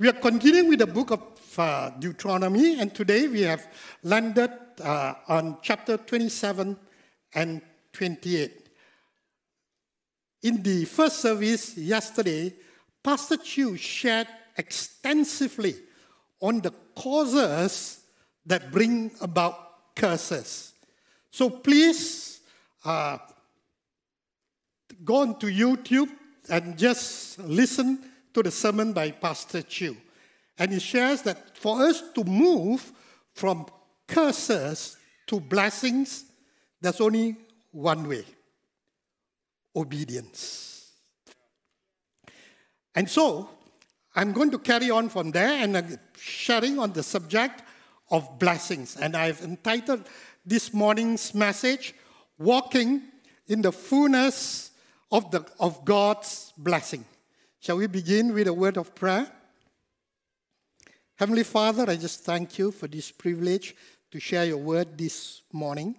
We are continuing with the book of uh, Deuteronomy, and today we have landed uh, on chapter 27 and 28. In the first service yesterday, Pastor Chu shared extensively on the causes that bring about curses. So please uh, go on to YouTube and just listen to the sermon by Pastor Chu. And he shares that for us to move from curses to blessings, there's only one way obedience. And so, I'm going to carry on from there and I'm sharing on the subject of blessings. And I've entitled this morning's message, Walking in the Fullness of, the, of God's Blessing. Shall we begin with a word of prayer? Heavenly Father, I just thank you for this privilege to share your word this morning.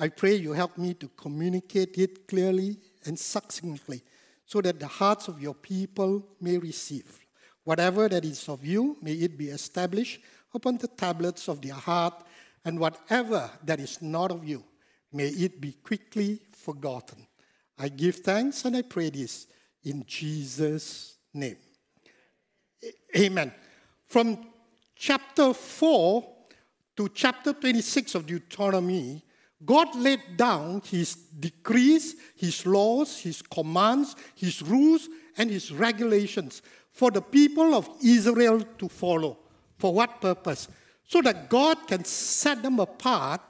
I pray you help me to communicate it clearly and succinctly so that the hearts of your people may receive. Whatever that is of you, may it be established upon the tablets of their heart, and whatever that is not of you, may it be quickly forgotten. I give thanks and I pray this in Jesus' name. Amen. From chapter 4 to chapter 26 of Deuteronomy, God laid down his decrees, his laws, his commands, his rules, and his regulations for the people of Israel to follow. For what purpose? So that God can set them apart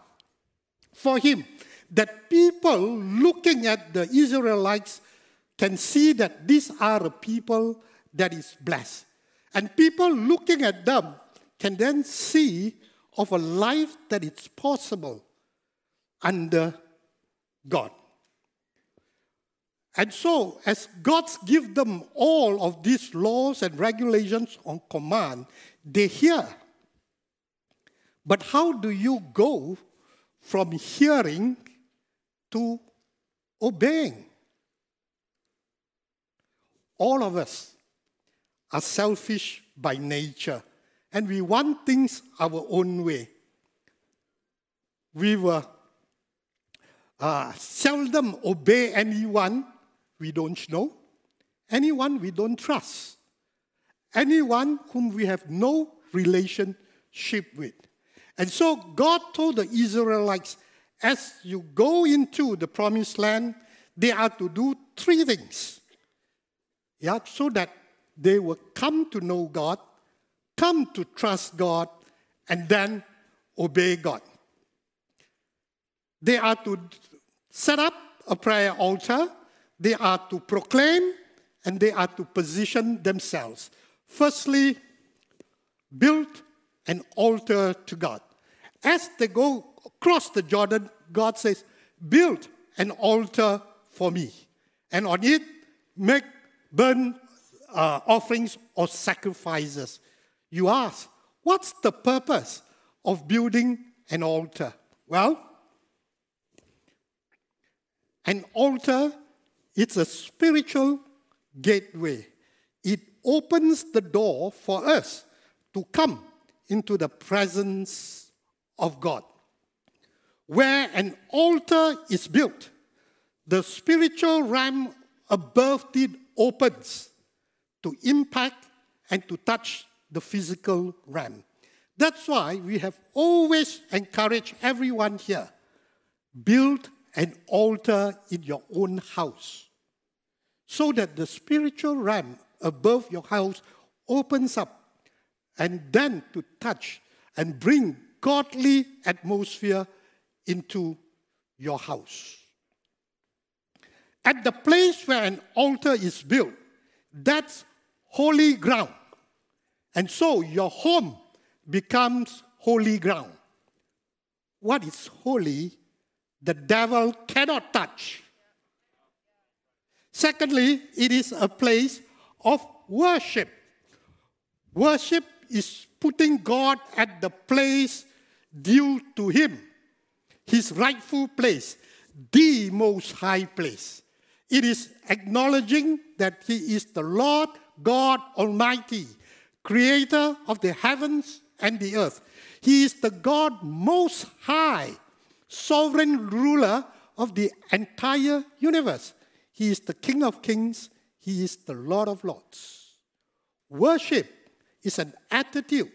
for him. That people looking at the Israelites can see that these are a people that is blessed. And people looking at them can then see of a life that it's possible under God. And so, as God gives them all of these laws and regulations on command, they hear. But how do you go from hearing to obeying? All of us are selfish by nature, and we want things our own way. We will uh, seldom obey anyone we don't know, anyone we don't trust, anyone whom we have no relationship with. And so God told the Israelites, as you go into the promised land, they are to do three things yeah, so that they will come to know God, come to trust God, and then obey God. They are to set up a prayer altar, they are to proclaim, and they are to position themselves. Firstly, build an altar to God. As they go across the Jordan, God says, Build an altar for me, and on it, make burn uh, offerings or sacrifices. You ask, what's the purpose of building an altar? Well, an altar it's a spiritual gateway. It opens the door for us to come into the presence of God. Where an altar is built, the spiritual realm above it opens to impact and to touch the physical realm. That's why we have always encouraged everyone here build an altar in your own house so that the spiritual realm above your house opens up and then to touch and bring godly atmosphere into your house. At the place where an altar is built, that's holy ground. And so your home becomes holy ground. What is holy, the devil cannot touch. Secondly, it is a place of worship. Worship is putting God at the place due to Him, His rightful place, the most high place. It is acknowledging that He is the Lord God Almighty, creator of the heavens and the earth. He is the God most high, sovereign ruler of the entire universe. He is the King of kings, He is the Lord of lords. Worship is an attitude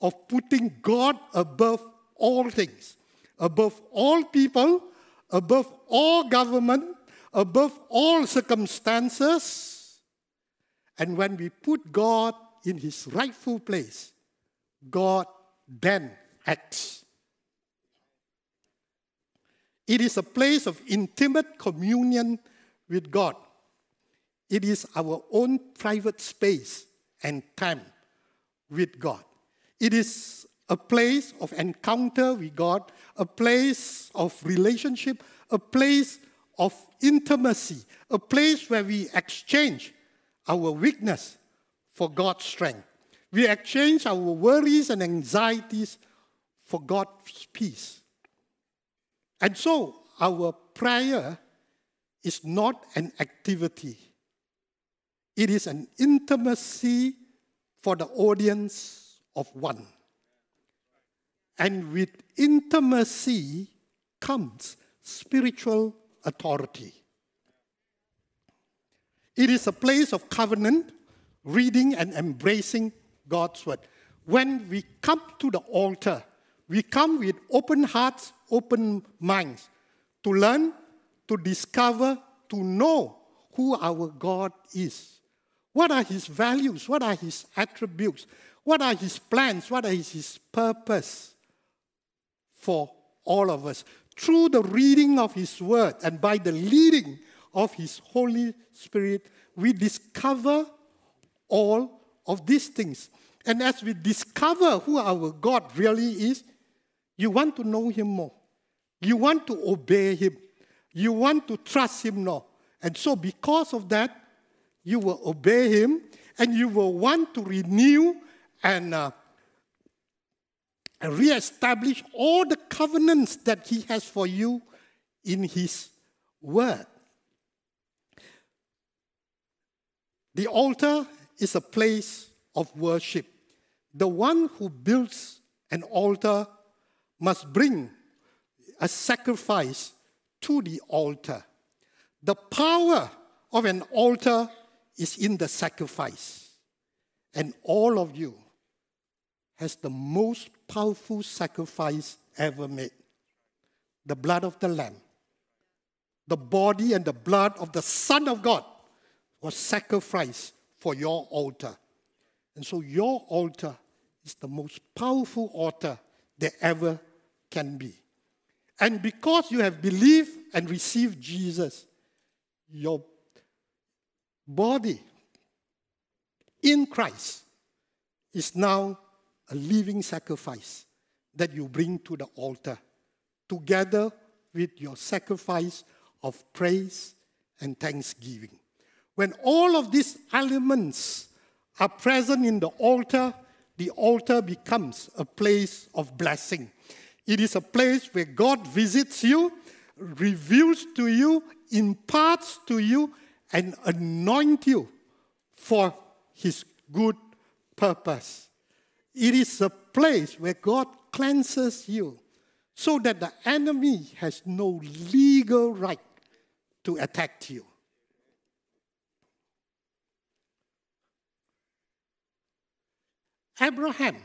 of putting God above all things, above all people, above all government, above all circumstances. And when we put God in his rightful place, God then acts. It is a place of intimate communion with God. It is our own private space and time with God. It is a place of encounter with God, a place of relationship, a place of intimacy, a place where we exchange our weakness for God's strength. We exchange our worries and anxieties for God's peace. And so, our prayer is not an activity, it is an intimacy for the audience of one. And with intimacy comes spiritual authority. It is a place of covenant, reading and embracing God's word. When we come to the altar, we come with open hearts, open minds to learn, to discover, to know who our God is. What are his values? What are his attributes? What are his plans? What is his purpose for all of us? Through the reading of His Word and by the leading of His Holy Spirit, we discover all of these things. And as we discover who our God really is, you want to know Him more. You want to obey Him. You want to trust Him more. And so, because of that, you will obey Him and you will want to renew and uh, and reestablish all the covenants that He has for you in His Word. The altar is a place of worship. The one who builds an altar must bring a sacrifice to the altar. The power of an altar is in the sacrifice. And all of you has the most powerful sacrifice ever made the blood of the Lamb. The body and the blood of the Son of God was sacrificed for your altar. And so your altar is the most powerful altar there ever can be. And because you have believed and received Jesus, your body in Christ is now a living sacrifice that you bring to the altar, together with your sacrifice of praise and thanksgiving. When all of these elements are present in the altar, the altar becomes a place of blessing. It is a place where God visits you, reveals to you, imparts to you, and anoints you for his good purpose. It is a place where God cleanses you so that the enemy has no legal right to attack you. Abraham,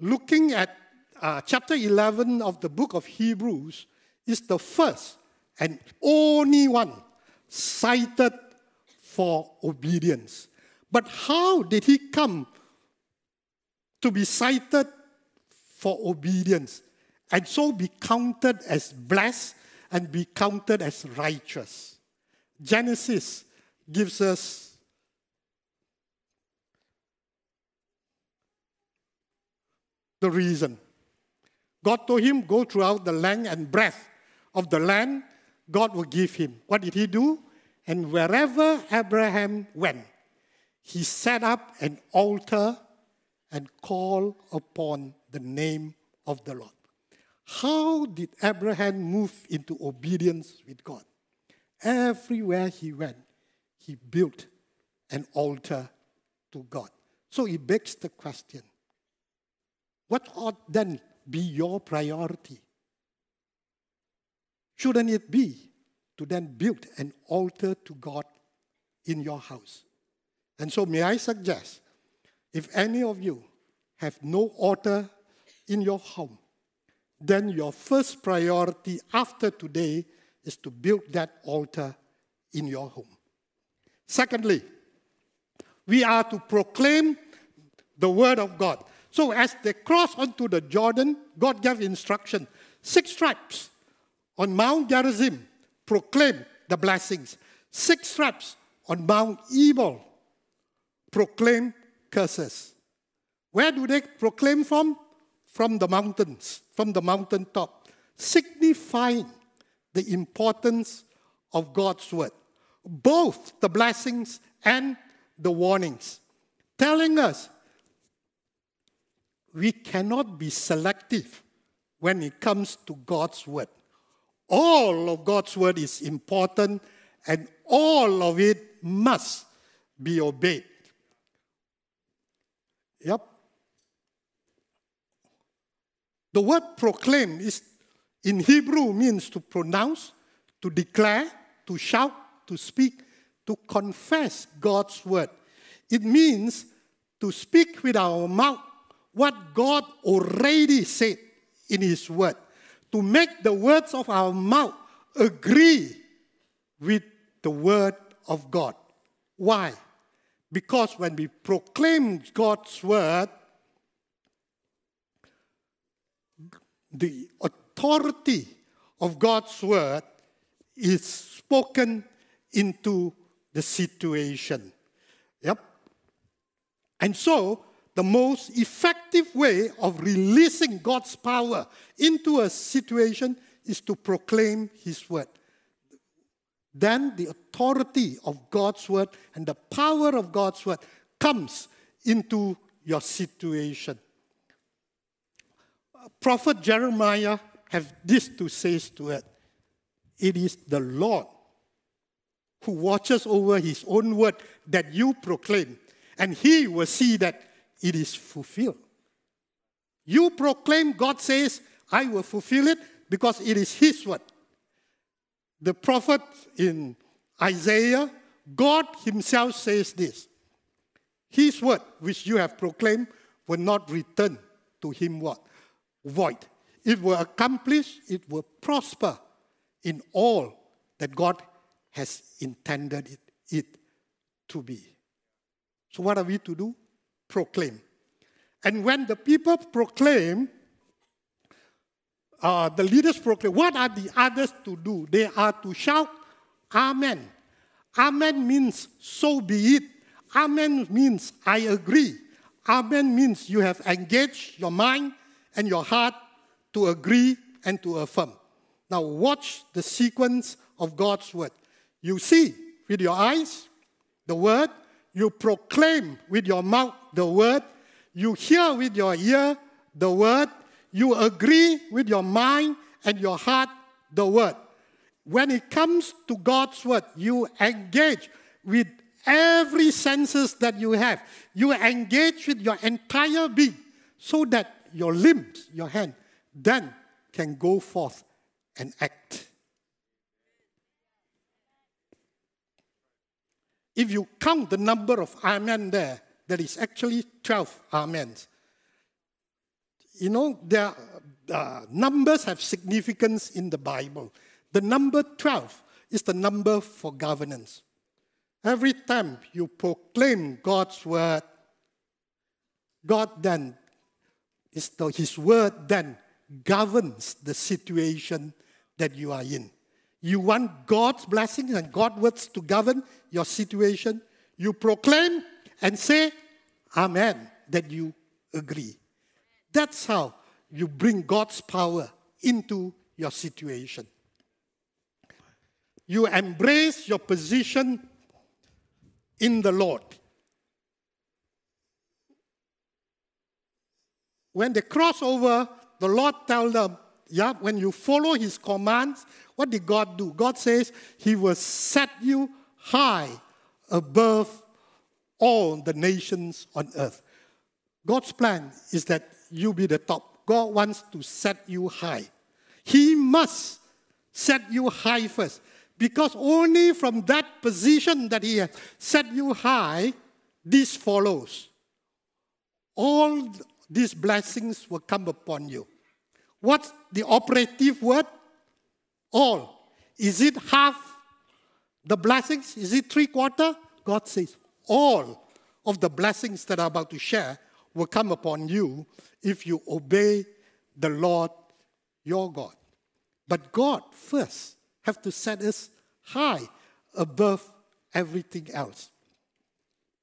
looking at uh, chapter 11 of the book of Hebrews, is the first and only one cited for obedience. But how did he come to be cited for obedience and so be counted as blessed and be counted as righteous. Genesis gives us the reason. God told him, Go throughout the length and breadth of the land, God will give him. What did he do? And wherever Abraham went, he set up an altar and call upon the name of the Lord. How did Abraham move into obedience with God? Everywhere he went, he built an altar to God So it begs the question what ought then be your priority? Shouldn't it be to then build an altar to God in your house? And so, may I suggest if any of you have no altar in your home, then your first priority after today is to build that altar in your home. Secondly, we are to proclaim the word of God. So as they cross onto the Jordan, God gave instruction. Six tribes on Mount Gerizim proclaim the blessings. Six tribes on Mount Ebal proclaim curses. Where do they proclaim from? From the mountains, from the mountaintop, signifying the importance of God's word, both the blessings and the warnings, telling us we cannot be selective when it comes to God's word. All of God's word is important and all of it must be obeyed. Yep. The word proclaim is in Hebrew means to pronounce, to declare, to shout, to speak, to confess God's word. It means to speak with our mouth what God already said in His word, to make the words of our mouth agree with the word of God. Why? Because when we proclaim God's word, the authority of God's word is spoken into the situation. Yep. And so the most effective way of releasing God's power into a situation is to proclaim His word. Then the authority of God's word and the power of God's word comes into your situation. Prophet Jeremiah has this to say to it. It is the Lord who watches over his own word that you proclaim, and he will see that it is fulfilled. You proclaim, God says, I will fulfill it because it is His word. The prophet in Isaiah, God Himself says this His word, which you have proclaimed, will not return to Him what? Void. It will accomplish, it will prosper in all that God has intended it, it to be. So, what are we to do? proclaim. And when the people proclaim, uh, the leaders proclaim, what are the others to do? They are to shout, Amen. Amen means so be it. Amen means I agree. Amen means you have engaged your mind and your heart to agree and to affirm. Now, watch the sequence of God's word. You see with your eyes the word, you proclaim with your mouth the word, you hear with your ear the word, you agree with your mind and your heart the word. When it comes to God's word, you engage with every senses that you have. You engage with your entire being so that your limbs, your hand, then can go forth and act. If you count the number of amen there, there is actually 12 amens. You know, there, uh, numbers have significance in the Bible. The number 12 is the number for governance. Every time you proclaim God's word, God then, is the, His word then governs the situation that you are in. You want God's blessings and God's words to govern your situation. You proclaim and say, Amen, that you agree. That's how you bring God's power into your situation. You embrace your position in the Lord. When they cross over, the Lord tells them, yeah, when you follow his commands, what did God do? God says he will set you high above all the nations on earth. God's plan is that you be the top. God wants to set you high. He must set you high first. Because only from that position that He has set you high, this follows. All these blessings will come upon you. What's the operative word? All. Is it half the blessings? Is it three quarter? God says all of the blessings that I'm about to share will come upon you if you obey the Lord your God. But God first have to set us high above everything else.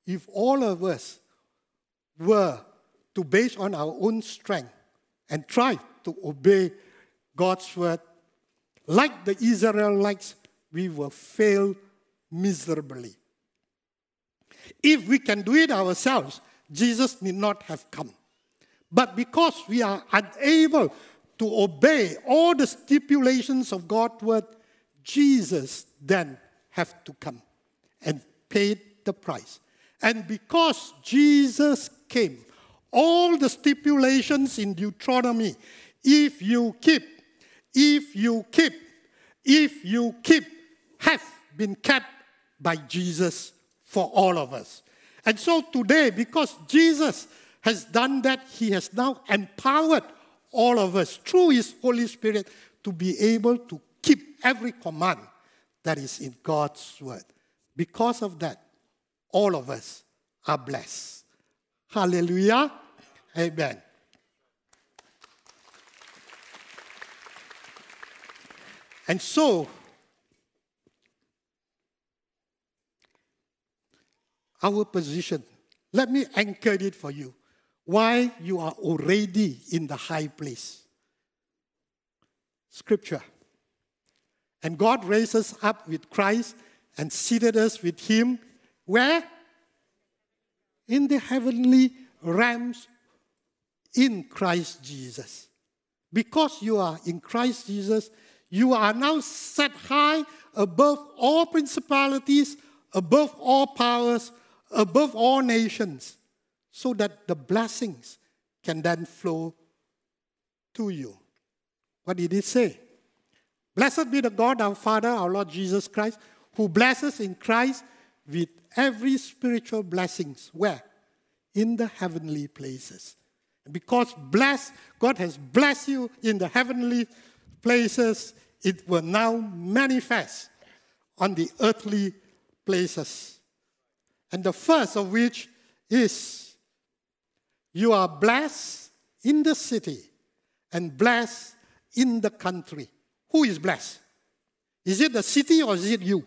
If all of us were to base on our own strength and try to obey God's word, like the Israelites, we will fail miserably. If we can do it ourselves, Jesus need not have come. But because we are unable to obey all the stipulations of God's word, Jesus then have to come and paid the price. And because Jesus came, all the stipulations in Deuteronomy, if you keep, if you keep, if you keep, have been kept by Jesus for all of us. And so today, because Jesus has done that, he has now empowered all of us through his Holy Spirit to be able to keep every command that is in God's word. Because of that, all of us are blessed. Hallelujah. Amen. And so, our position, let me anchor it for you. Why you are already in the high place. Scripture. And God raised us up with Christ and seated us with Him. Where? In the heavenly realms in Christ Jesus. Because you are in Christ Jesus, you are now set high above all principalities, above all powers, above all nations, so that the blessings can then flow to you. What did it say? Blessed be the God, our Father, our Lord Jesus Christ, who blesses in Christ with every spiritual blessings. Where? In the heavenly places. Because blessed, God has blessed you in the heavenly places, it will now manifest on the earthly places. And the first of which is you are blessed in the city and blessed in the country. Who is blessed? Is it the city or is it you?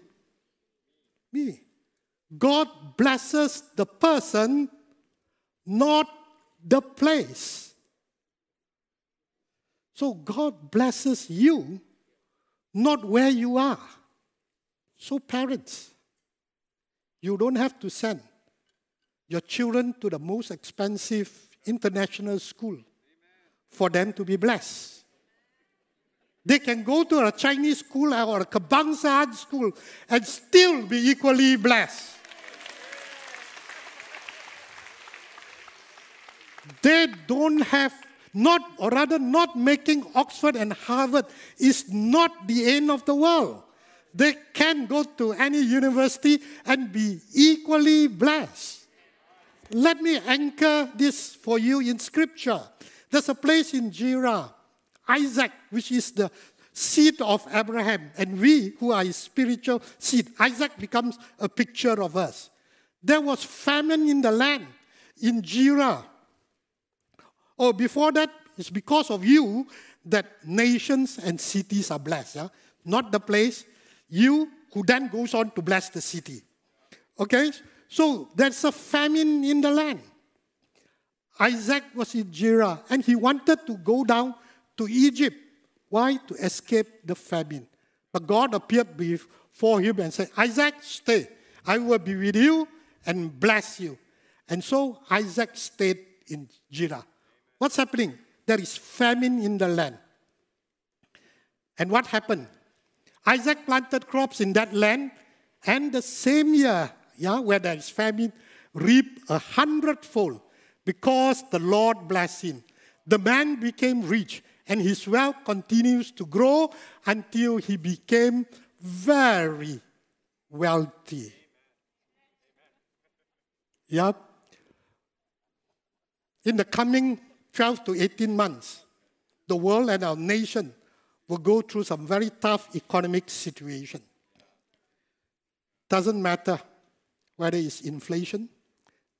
Me. God blesses the person, not the place. So God blesses you, not where you are. So, parents, you don't have to send your children to the most expensive international school for them to be blessed. They can go to a Chinese school or a Kebangsaan school and still be equally blessed. They don't have not, or rather, not making Oxford and Harvard is not the end of the world. They can go to any university and be equally blessed. Let me anchor this for you in Scripture. There's a place in Gerar Isaac, which is the seed of Abraham, and we who are his spiritual seed. Isaac becomes a picture of us. There was famine in the land, in Gerar. Oh, before that, it's because of you that nations and cities are blessed. Yeah? Not the place. You who then goes on to bless the city. Okay? So there's a famine in the land. Isaac was in Gerar and he wanted to go down to Egypt. Why? To escape the famine. But God appeared before him and said, Isaac, stay. I will be with you and bless you. And so Isaac stayed in Gerar. What's happening? There is famine in the land. And what happened? Isaac planted crops in that land, and the same year, yeah, where there is famine, reap a hundredfold because the Lord blessed him. The man became rich, and his wealth continues to grow until he became very wealthy. Yeah. In the coming 12 to 18 months, the world and our nation will go through some very tough economic situation. Doesn't matter whether it's inflation,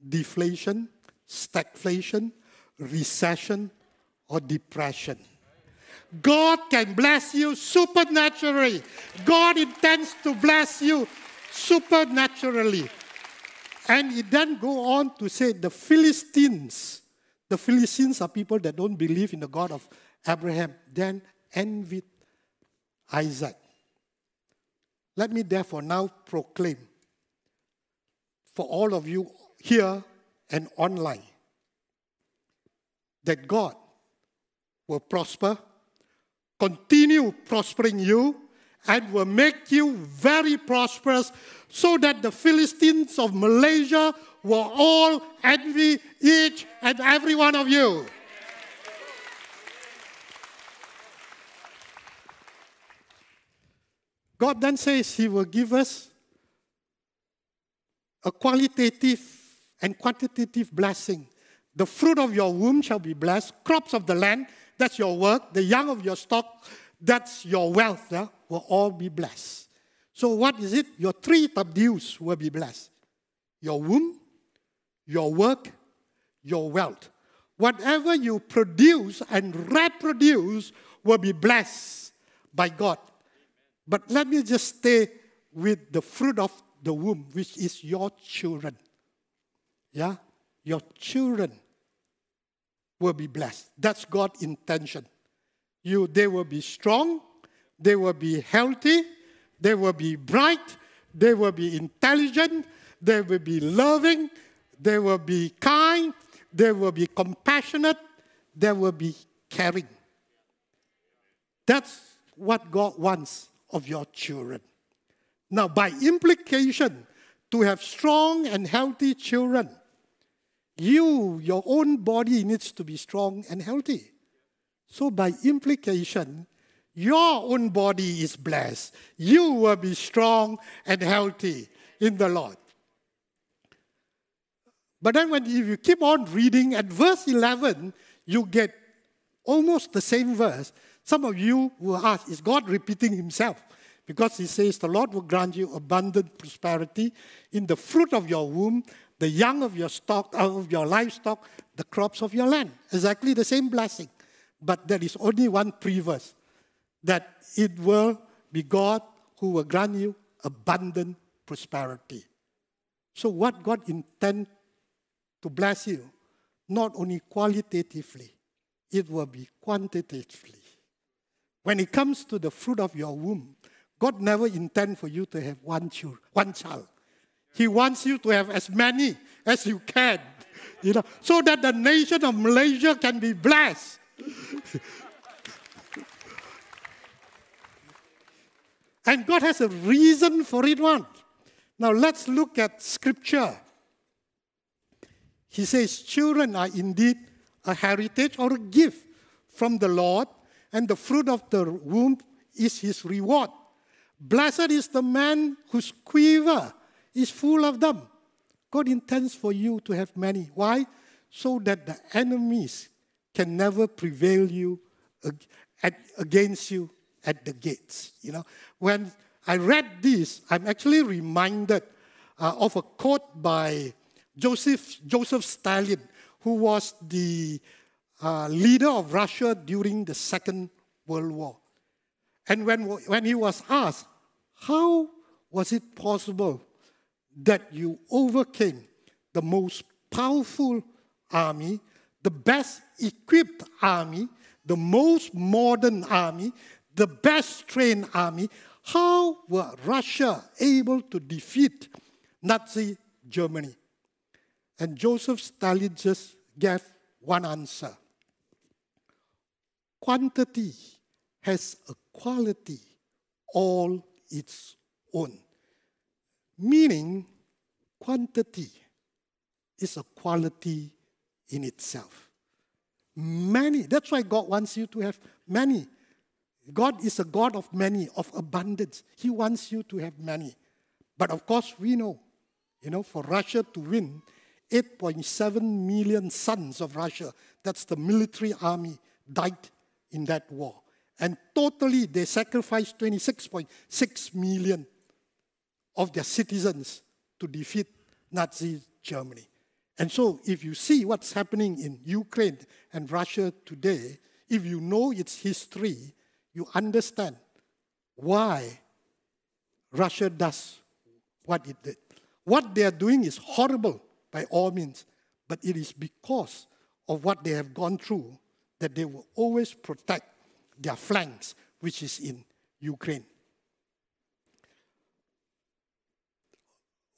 deflation, stagflation, recession, or depression. God can bless you supernaturally. God intends to bless you supernaturally. And he then go on to say the Philistines, the Philistines are people that don't believe in the God of Abraham, then envied Isaac. Let me therefore now proclaim for all of you here and online that God will prosper, continue prospering you, and will make you very prosperous so that the Philistines of Malaysia will all envy each and every one of you. God then says He will give us a qualitative and quantitative blessing. The fruit of your womb shall be blessed, crops of the land, that's your work, the young of your stock, that's your wealth, yeah, will all be blessed. So, what is it? Your three tabdeus will be blessed your womb, your work, your wealth. Whatever you produce and reproduce will be blessed by God. But let me just stay with the fruit of the womb, which is your children. Yeah? Your children will be blessed. That's God's intention. You, they will be strong, they will be healthy, they will be bright, they will be intelligent, they will be loving, they will be kind, they will be compassionate, they will be caring. That's what God wants of your children. Now, by implication, to have strong and healthy children, you, your own body needs to be strong and healthy. So, by implication, your own body is blessed. You will be strong and healthy in the Lord. But then, when if you keep on reading at verse 11, you get almost the same verse. Some of you will ask, is God repeating himself? Because he says, the Lord will grant you abundant prosperity in the fruit of your womb, the young of your stock, uh, of your livestock, the crops of your land. Exactly the same blessing. But there is only one pre-verse that it will be God who will grant you abundant prosperity. So, what God intends to bless you, not only qualitatively, it will be quantitatively. When it comes to the fruit of your womb, God never intend for you to have one child, one child. He wants you to have as many as you can, you know, so that the nation of Malaysia can be blessed. and God has a reason for it one. Now let's look at scripture. He says, Children are indeed a heritage or a gift from the Lord, and the fruit of the womb is his reward. Blessed is the man whose quiver is full of them. God intends for you to have many. Why? So that the enemies can never prevail you against you at the gates. You know, when I read this, I'm actually reminded uh, of a quote by Joseph Joseph Stalin, who was the uh, leader of Russia during the Second World War. And when, when he was asked, how was it possible that you overcame the most powerful army, the best equipped army, the most modern army, the best trained army? How were Russia able to defeat Nazi Germany? And Joseph Stalin just gave one answer quantity has a quality all its own. Meaning, quantity is a quality in itself. Many. That's why God wants you to have many. God is a God of many, of abundance. He wants you to have many. But of course, we know, you know, for Russia to win, 8.7 million sons of Russia, that's the military army, died in that war. And totally, they sacrificed 26.6 million of their citizens to defeat Nazi Germany. And so, if you see what's happening in Ukraine and Russia today, if you know its history, you understand why Russia does what it did. What they are doing is horrible by all means, but it is because of what they have gone through that they will always protect their flanks, which is in Ukraine.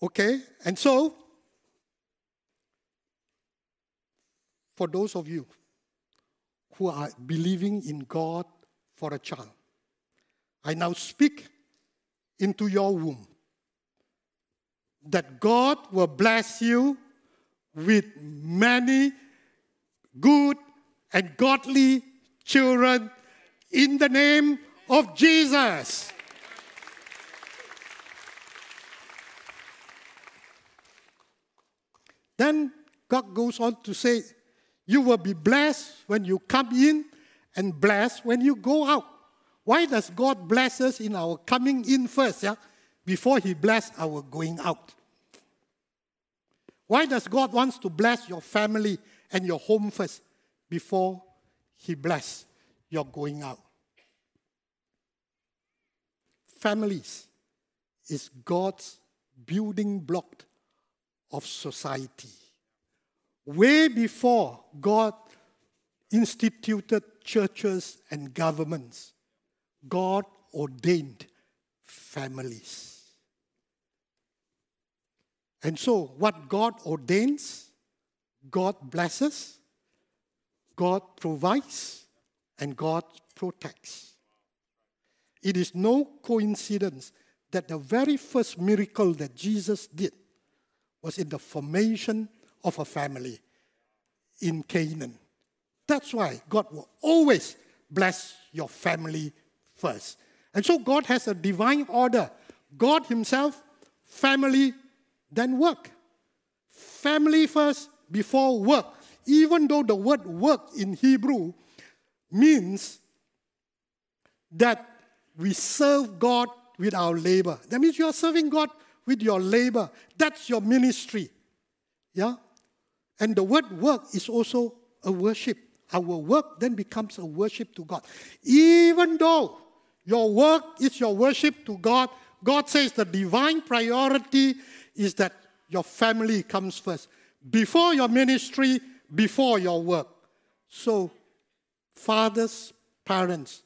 Okay, and so for those of you who are believing in God for a child, I now speak into your womb that God will bless you with many good and godly children in the name of Jesus. Then God goes on to say, You will be blessed when you come in and blessed when you go out. Why does God bless us in our coming in first, yeah? Before He bless our going out? Why does God wants to bless your family and your home first before He bless your going out? Families is God's building block of society. Way before God instituted churches and governments, God ordained families. And so, what God ordains, God blesses, God provides, and God protects. It is no coincidence that the very first miracle that Jesus did was in the formation of a family in Canaan. That's why God will always bless your family first. And so God has a divine order. God Himself, family, then work. Family first before work. Even though the word work in Hebrew means that we serve God with our labor. That means you are serving God with your labor. That's your ministry. Yeah? And the word work is also a worship. Our work then becomes a worship to God. Even though your work is your worship to God, God says the divine priority is that your family comes first. Before your ministry, before your work. So, fathers, parents,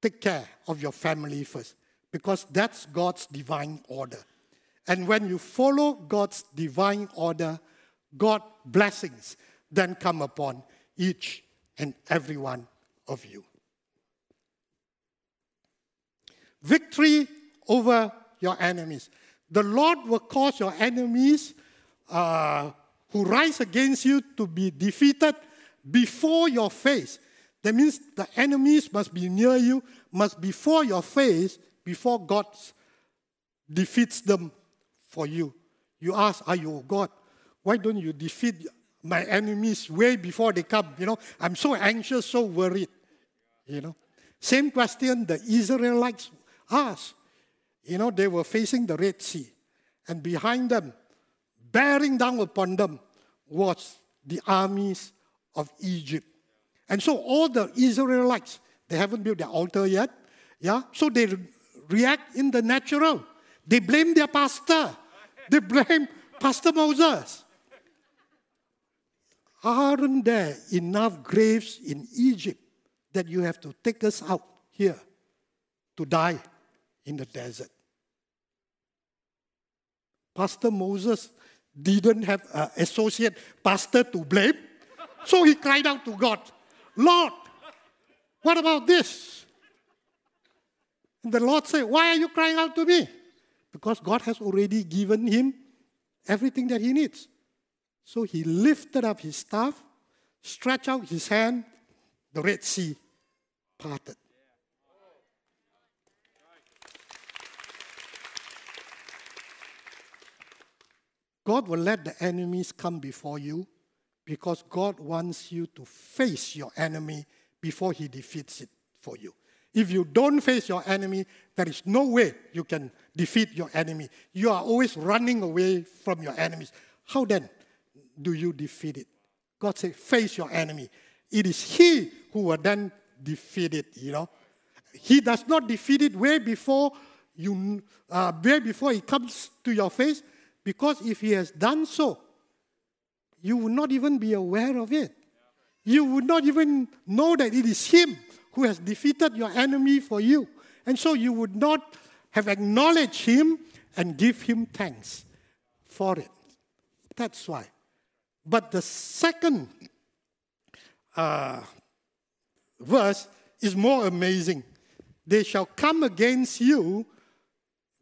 take care of your family first because that's God's divine order. And when you follow God's divine order, God blessings then come upon each and every one of you. Victory over your enemies. The Lord will cause your enemies uh, who rise against you to be defeated before your face. That means the enemies must be near you, must be before your face, before God defeats them for you. You ask, Are you God? Why don't you defeat my enemies way before they come? You know, I'm so anxious, so worried. You know, same question the Israelites asked. You know, they were facing the Red Sea, and behind them, bearing down upon them, was the armies of Egypt. And so all the Israelites, they haven't built their altar yet. Yeah? So they react in the natural. They blame their pastor. They blame Pastor Moses. Aren't there enough graves in Egypt that you have to take us out here to die in the desert? Pastor Moses didn't have an associate pastor to blame. So he cried out to God, Lord, what about this? And the Lord said, Why are you crying out to me? Because God has already given him everything that he needs. So he lifted up his staff, stretched out his hand, the Red Sea parted. God will let the enemies come before you because God wants you to face your enemy before he defeats it for you. If you don't face your enemy, there is no way you can defeat your enemy. You are always running away from your enemies. How then do you defeat it? God said, face your enemy. It is he who will then defeat it, you know. He does not defeat it way before you, uh, way before he comes to your face, because if he has done so, you would not even be aware of it. You would not even know that it is him who has defeated your enemy for you. And so you would not have acknowledged him and give him thanks for it. That's why. But the second uh, verse is more amazing. They shall come against you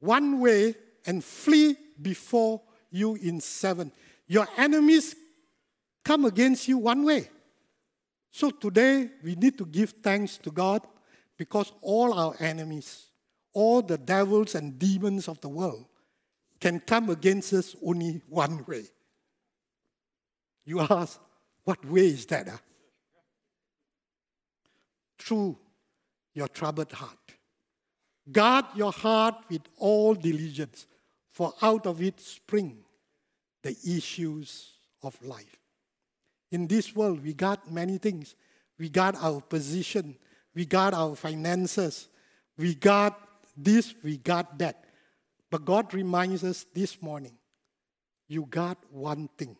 one way and flee before you in seven. Your enemies come against you one way. So today we need to give thanks to God because all our enemies, all the devils and demons of the world, can come against us only one way. You ask, what way is that? Huh? Through your troubled heart. Guard your heart with all diligence, for out of it spring the issues of life. In this world, we got many things. We got our position, we got our finances, we got this, we got that. But God reminds us this morning you got one thing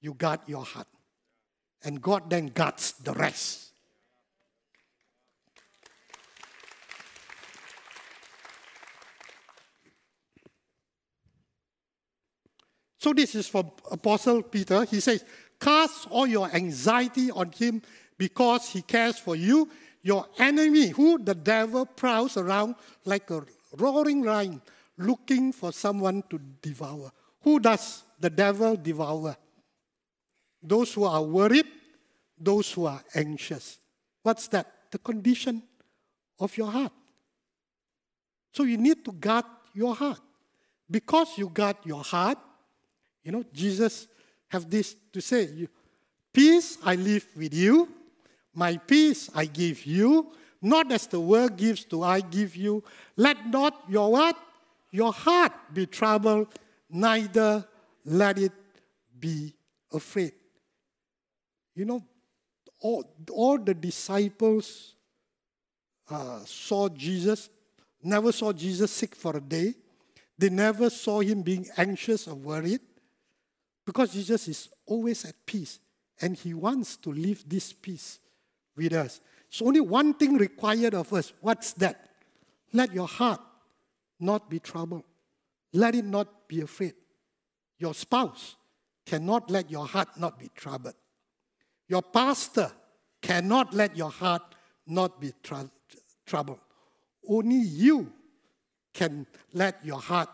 you got your heart. And God then guards the rest. So this is from Apostle Peter. He says, Cast all your anxiety on him because he cares for you. Your enemy, who the devil prowls around like a roaring lion, looking for someone to devour. Who does the devil devour? Those who are worried, those who are anxious. What's that? The condition of your heart. So you need to guard your heart. Because you guard your heart, you know, Jesus have this to say, Peace I leave with you, my peace I give you, not as the world gives do I give you. Let not your what? Your heart be troubled, neither let it be afraid. You know, all, all the disciples uh, saw Jesus, never saw Jesus sick for a day. They never saw him being anxious or worried. Because Jesus is always at peace and he wants to live this peace with us. So, only one thing required of us. What's that? Let your heart not be troubled. Let it not be afraid. Your spouse cannot let your heart not be troubled. Your pastor cannot let your heart not be tr- troubled. Only you can let your heart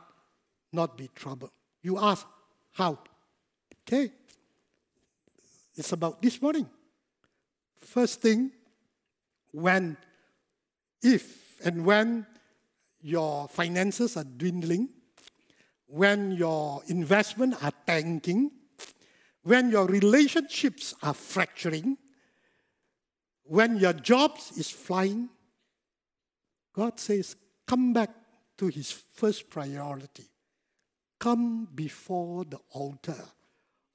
not be troubled. You ask, how? Okay. It's about this morning. First thing, when, if and when your finances are dwindling, when your investments are tanking, when your relationships are fracturing, when your jobs is flying, God says, come back to his first priority. Come before the altar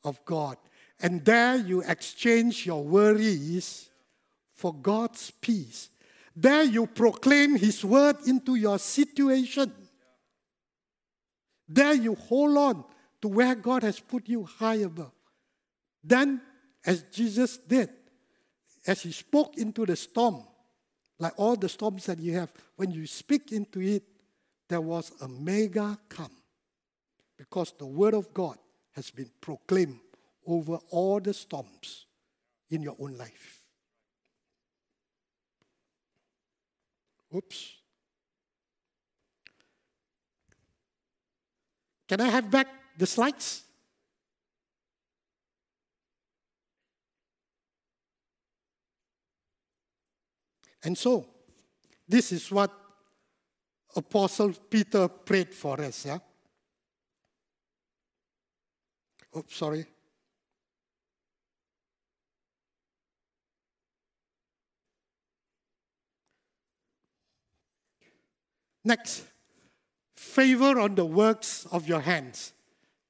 of God. And there you exchange your worries for God's peace. There you proclaim His word into your situation. There you hold on to where God has put you high above. Then, as Jesus did, as He spoke into the storm, like all the storms that you have, when you speak into it, there was a mega calm because the word of God has been proclaimed over all the storms in your own life. Oops. Can I have back the slides? And so, this is what Apostle Peter prayed for us. Yeah? Oh, sorry. Next, favor on the works of your hands,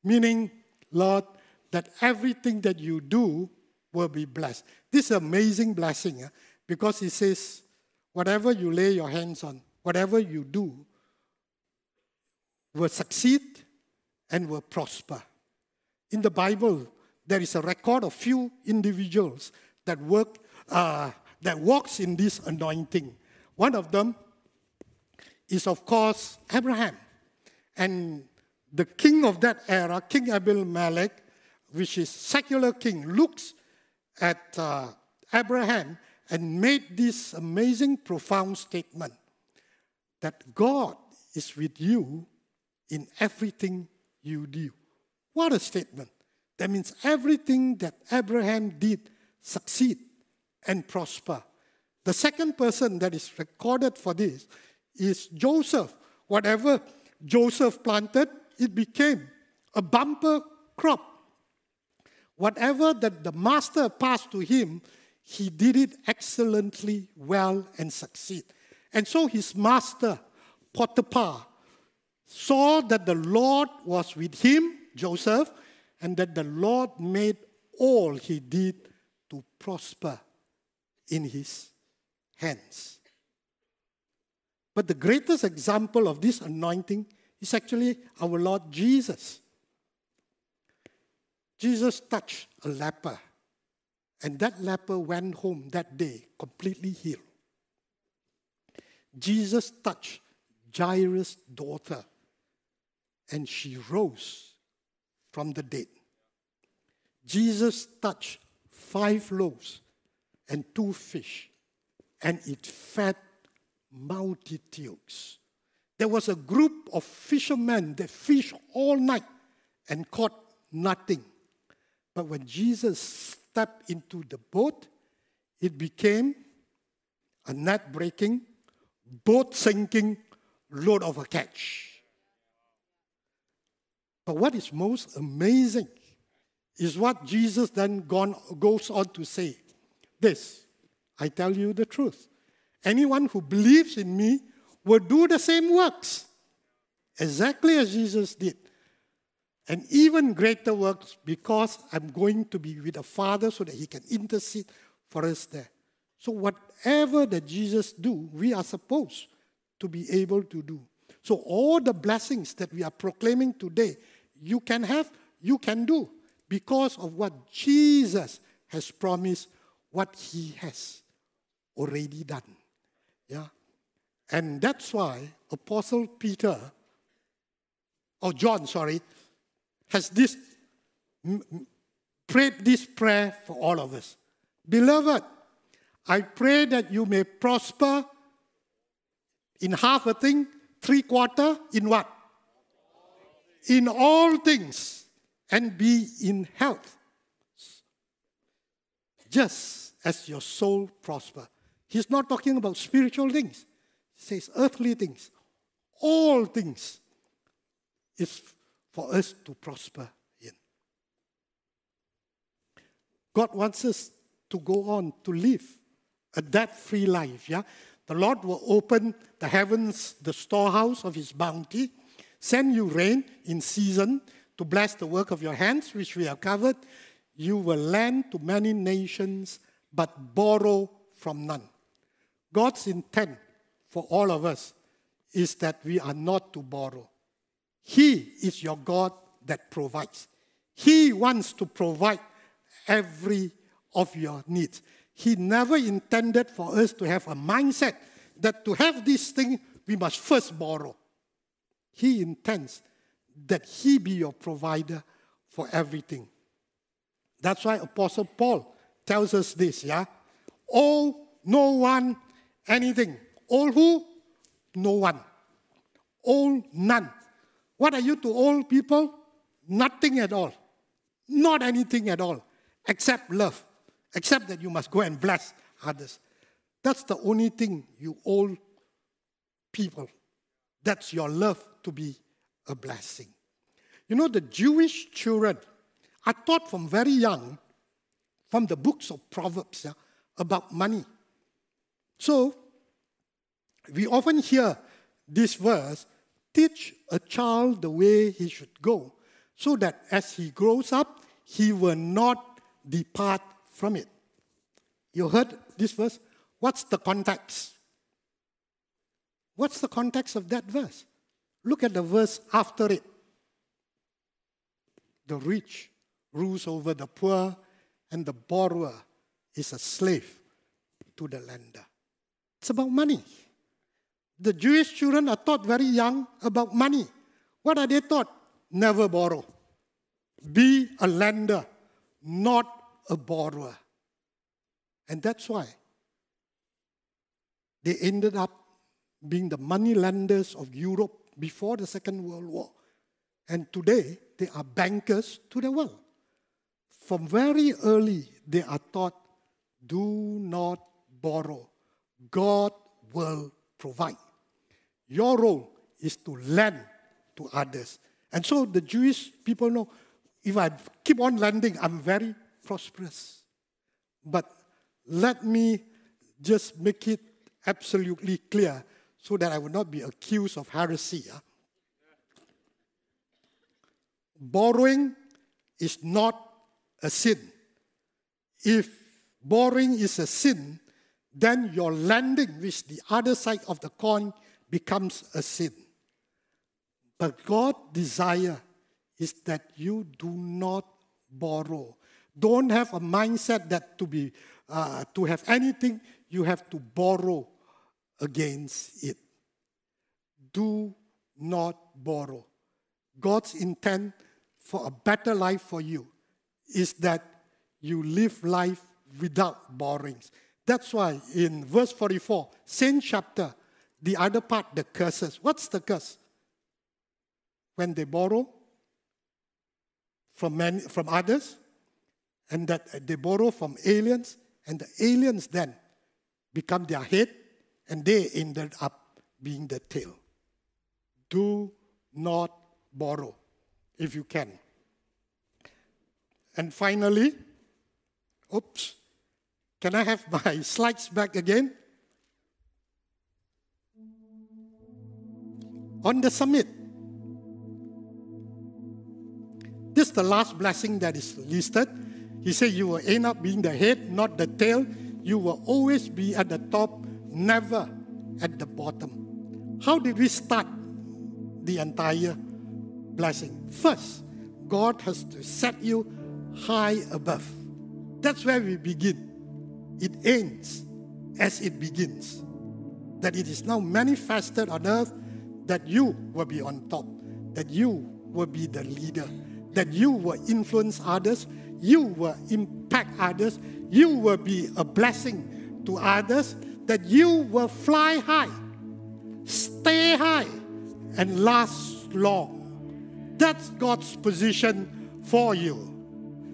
meaning, Lord, that everything that you do will be blessed. This is amazing blessing yeah? because he says, whatever you lay your hands on, whatever you do, will succeed and will prosper. In the Bible, there is a record of few individuals that work uh, that walks in this anointing. One of them is, of course, Abraham. And the king of that era, King Abimelech, which is secular king, looks at uh, Abraham and made this amazing, profound statement that God is with you in everything you do. What a statement! That means everything that Abraham did succeed and prosper. The second person that is recorded for this is Joseph. Whatever Joseph planted, it became a bumper crop. Whatever that the master passed to him, he did it excellently well and succeed. And so his master, Potiphar, saw that the Lord was with him, Joseph, and that the Lord made all he did to prosper in his hands. But the greatest example of this anointing is actually our Lord Jesus. Jesus touched a leper, and that leper went home that day completely healed. Jesus touched Jairus' daughter, and she rose from the dead. Jesus touched five loaves and two fish, and it fed multitudes. There was a group of fishermen that fished all night and caught nothing. But when Jesus stepped into the boat, it became a net breaking, boat sinking, load of a catch. But what is most amazing is what Jesus then gone, goes on to say. This, I tell you the truth. Anyone who believes in me will do the same works, exactly as Jesus did. And even greater works because I'm going to be with the Father so that He can intercede for us there. So, whatever that Jesus do, we are supposed to be able to do. So, all the blessings that we are proclaiming today, you can have, you can do because of what Jesus has promised, what He has already done. Yeah? And that's why Apostle Peter, or John, sorry, has this prayed this prayer for all of us. Beloved, I pray that you may prosper in half a thing, three quarter, in what? In all things, and be in health, just as your soul prosper. He's not talking about spiritual things. He says earthly things. All things is for us to prosper in. God wants us to go on to live a debt-free life. Yeah, the Lord will open the heavens, the storehouse of His bounty, send you rain in season to bless the work of your hands, which we have covered. You will lend to many nations, but borrow from none. God's intent for all of us is that we are not to borrow. He is your God that provides. He wants to provide every of your needs. He never intended for us to have a mindset that to have this thing, we must first borrow. He intends that He be your provider for everything. That's why Apostle Paul tells us this, yeah? Oh, no one anything. All who? No one. All none. What are you to all people? nothing at all. Not anything at all, except love, except that you must go and bless others. That's the only thing you owe people. That's your love to be a blessing. You know, the Jewish children are taught from very young, from the books of Proverbs, yeah, about money. So, we often hear this verse teach a child the way he should go, so that as he grows up, he will not depart from it. You heard this verse? What's the context? What's the context of that verse? Look at the verse after it. The rich rules over the poor, and the borrower is a slave to the lender. It's about money. The Jewish children are taught very young about money. What are they taught? Never borrow. Be a lender, not a borrower. And that's why they ended up being the money lenders of Europe before the Second World War. And today, they are bankers to the world. From very early, they are taught do not borrow. God will provide. Your role is to lend to others. And so the Jewish people know if I keep on lending, I'm very prosperous. But let me just make it absolutely clear so that I would not be accused of heresy. Yeah? Borrowing is not a sin. If borrowing is a sin, then your lending, which the other side of the coin, becomes a sin. But God's desire is that you do not borrow. Don't have a mindset that to be uh, to have anything you have to borrow against it. Do not borrow. God's intent for a better life for you is that you live life without borrowings. That's why in verse 44, same chapter, the other part, the curses. What's the curse? When they borrow from, many, from others, and that they borrow from aliens, and the aliens then become their head, and they ended up being the tail. Do not borrow if you can. And finally, oops, can I have my slides back again? On the summit, this is the last blessing that is listed. He said, You will end up being the head, not the tail. You will always be at the top, never at the bottom. How did we start the entire blessing? First, God has to set you high above. That's where we begin. It ends as it begins. That it is now manifested on earth that you will be on top, that you will be the leader, that you will influence others, you will impact others, you will be a blessing to others, that you will fly high, stay high, and last long. That's God's position for you.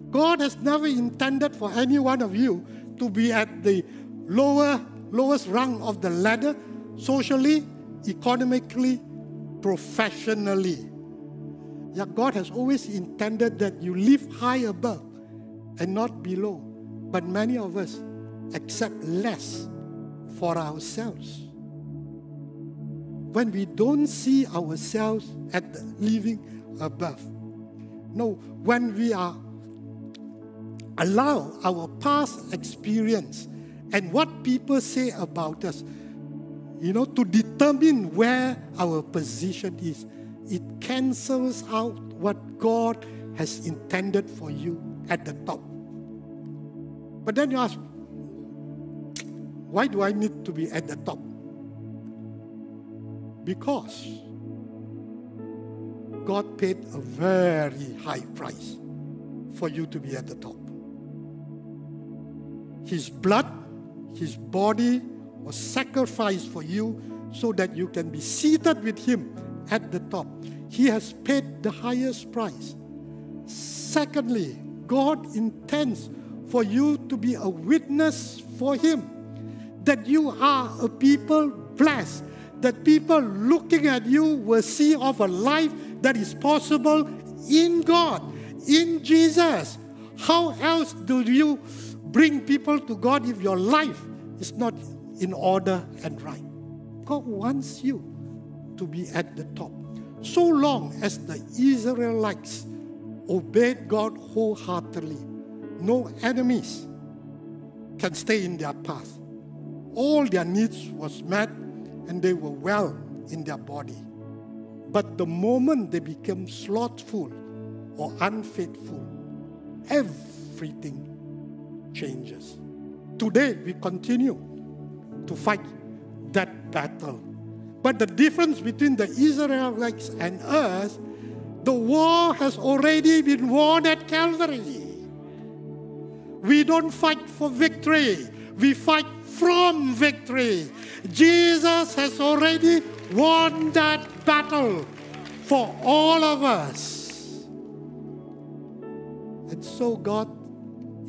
God has never intended for any one of you to be at the lower, lowest rung of the ladder, socially, economically, professionally. Yeah, God has always intended that you live high above and not below. But many of us accept less for ourselves. When we don't see ourselves at the living above. No, when we are allow our past experience and what people say about us, you know, to determine where our position is. It cancels out what God has intended for you at the top. But then you ask, why do I need to be at the top? Because God paid a very high price for you to be at the top. His blood, His body was sacrificed for you so that you can be seated with Him at the top. He has paid the highest price. Secondly, God intends for you to be a witness for Him, that you are a people blessed, that people looking at you will see of a life that is possible in God, in Jesus. How else do you bring people to God if your life is not in order and right? God wants you to be at the top. So long as the Israelites obeyed God wholeheartedly, no enemies can stay in their path. All their needs was met and they were well in their body. But the moment they became slothful or unfaithful, everything changes. Today we continue to fight that battle. But the difference between the Israelites and us, the war has already been won at Calvary. We don't fight for victory, we fight from victory. Jesus has already won that battle for all of us. And so, God,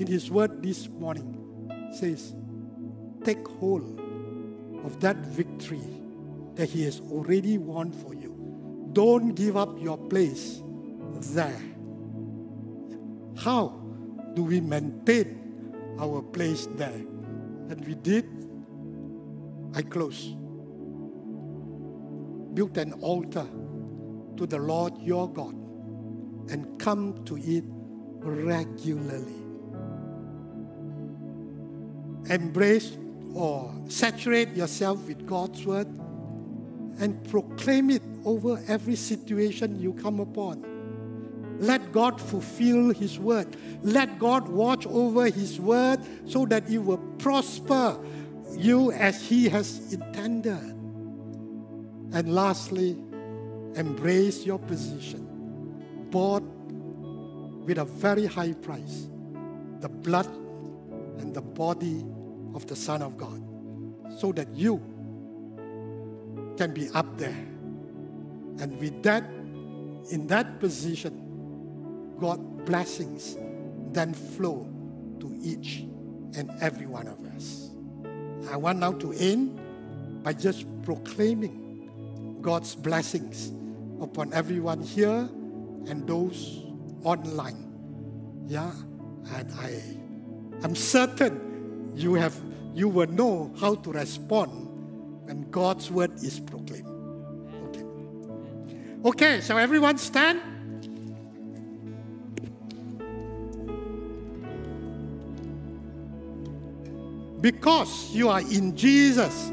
in His word this morning, says, Take hold of that victory that He has already won for you. Don't give up your place there. How do we maintain our place there? And we did. I close. Build an altar to the Lord your God and come to it regularly. Embrace or saturate yourself with God's word and proclaim it over every situation you come upon. Let God fulfill His word. Let God watch over His word so that it will prosper you as He has intended. And lastly, embrace your position, bought with a very high price the blood and the body of the Son of God, so that you can be up there. And with that, in that position, God blessings then flow to each and every one of us. I want now to end by just proclaiming God's blessings upon everyone here and those online. Yeah, and I am certain you have you will know how to respond when God's word is proclaimed. Okay. Okay, so everyone stand. Because you are in Jesus,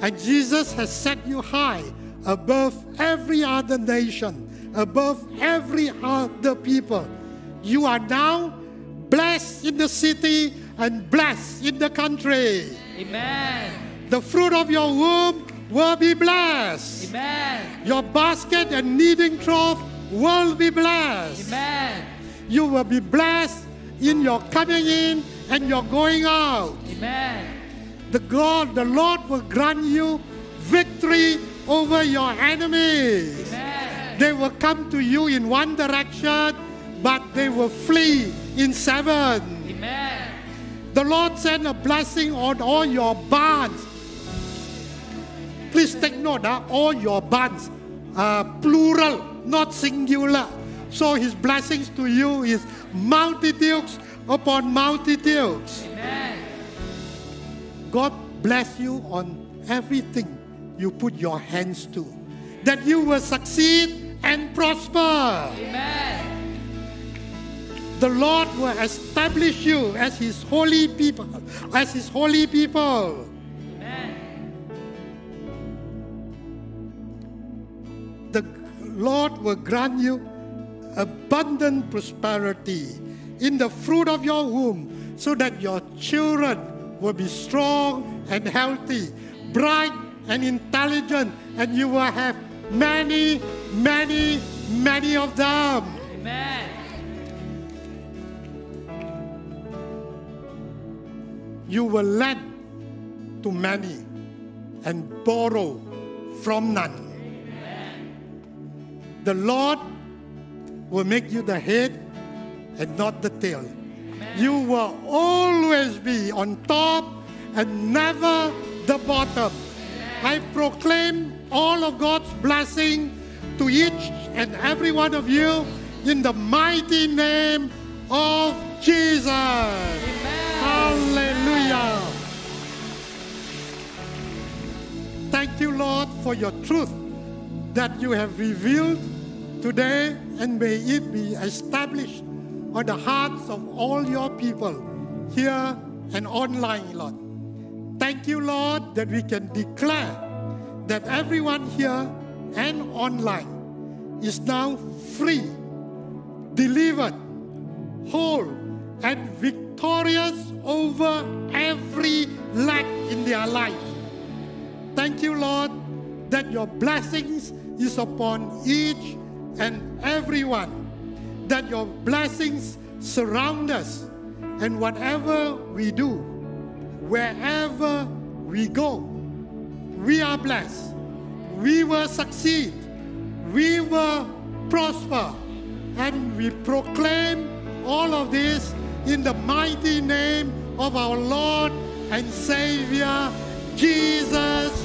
and Jesus has set you high above every other nation, above every other people. You are now blessed in the city and blessed in the country. Amen. The fruit of your womb will be blessed. Amen. Your basket and kneading trough will be blessed. Amen. You will be blessed in your coming in and your going out. Amen. The God, the Lord will grant you victory over your enemies. Amen. They will come to you in one direction, but they will flee in seven. Amen. The Lord send a blessing on all your barns. Please take note, uh, all your barns are plural, not singular. So his blessings to you is multitudes upon multitudes. Amen. God bless you on everything you put your hands to, that you will succeed and prosper. Amen. The Lord will establish you as His holy people, as His holy people. Amen. The Lord will grant you abundant prosperity in the fruit of your womb, so that your children will be strong and healthy, bright and intelligent, and you will have many, many, many of them. Amen. You will lend to many and borrow from none. The Lord will make you the head and not the tail. You will always be on top and never the bottom. I proclaim all of God's blessing to each and every one of you in the mighty name of Jesus. Hallelujah. Thank you, Lord, for your truth that you have revealed today, and may it be established on the hearts of all your people here and online, Lord. Thank you, Lord, that we can declare that everyone here and online is now free, delivered, whole, and victorious over every lack in their life. Thank you, Lord, that your blessings is upon each and everyone, that your blessings surround us, and whatever we do, wherever we go, we are blessed. We will succeed. We will prosper. And we proclaim all of this in the mighty name of our Lord and Savior, Jesus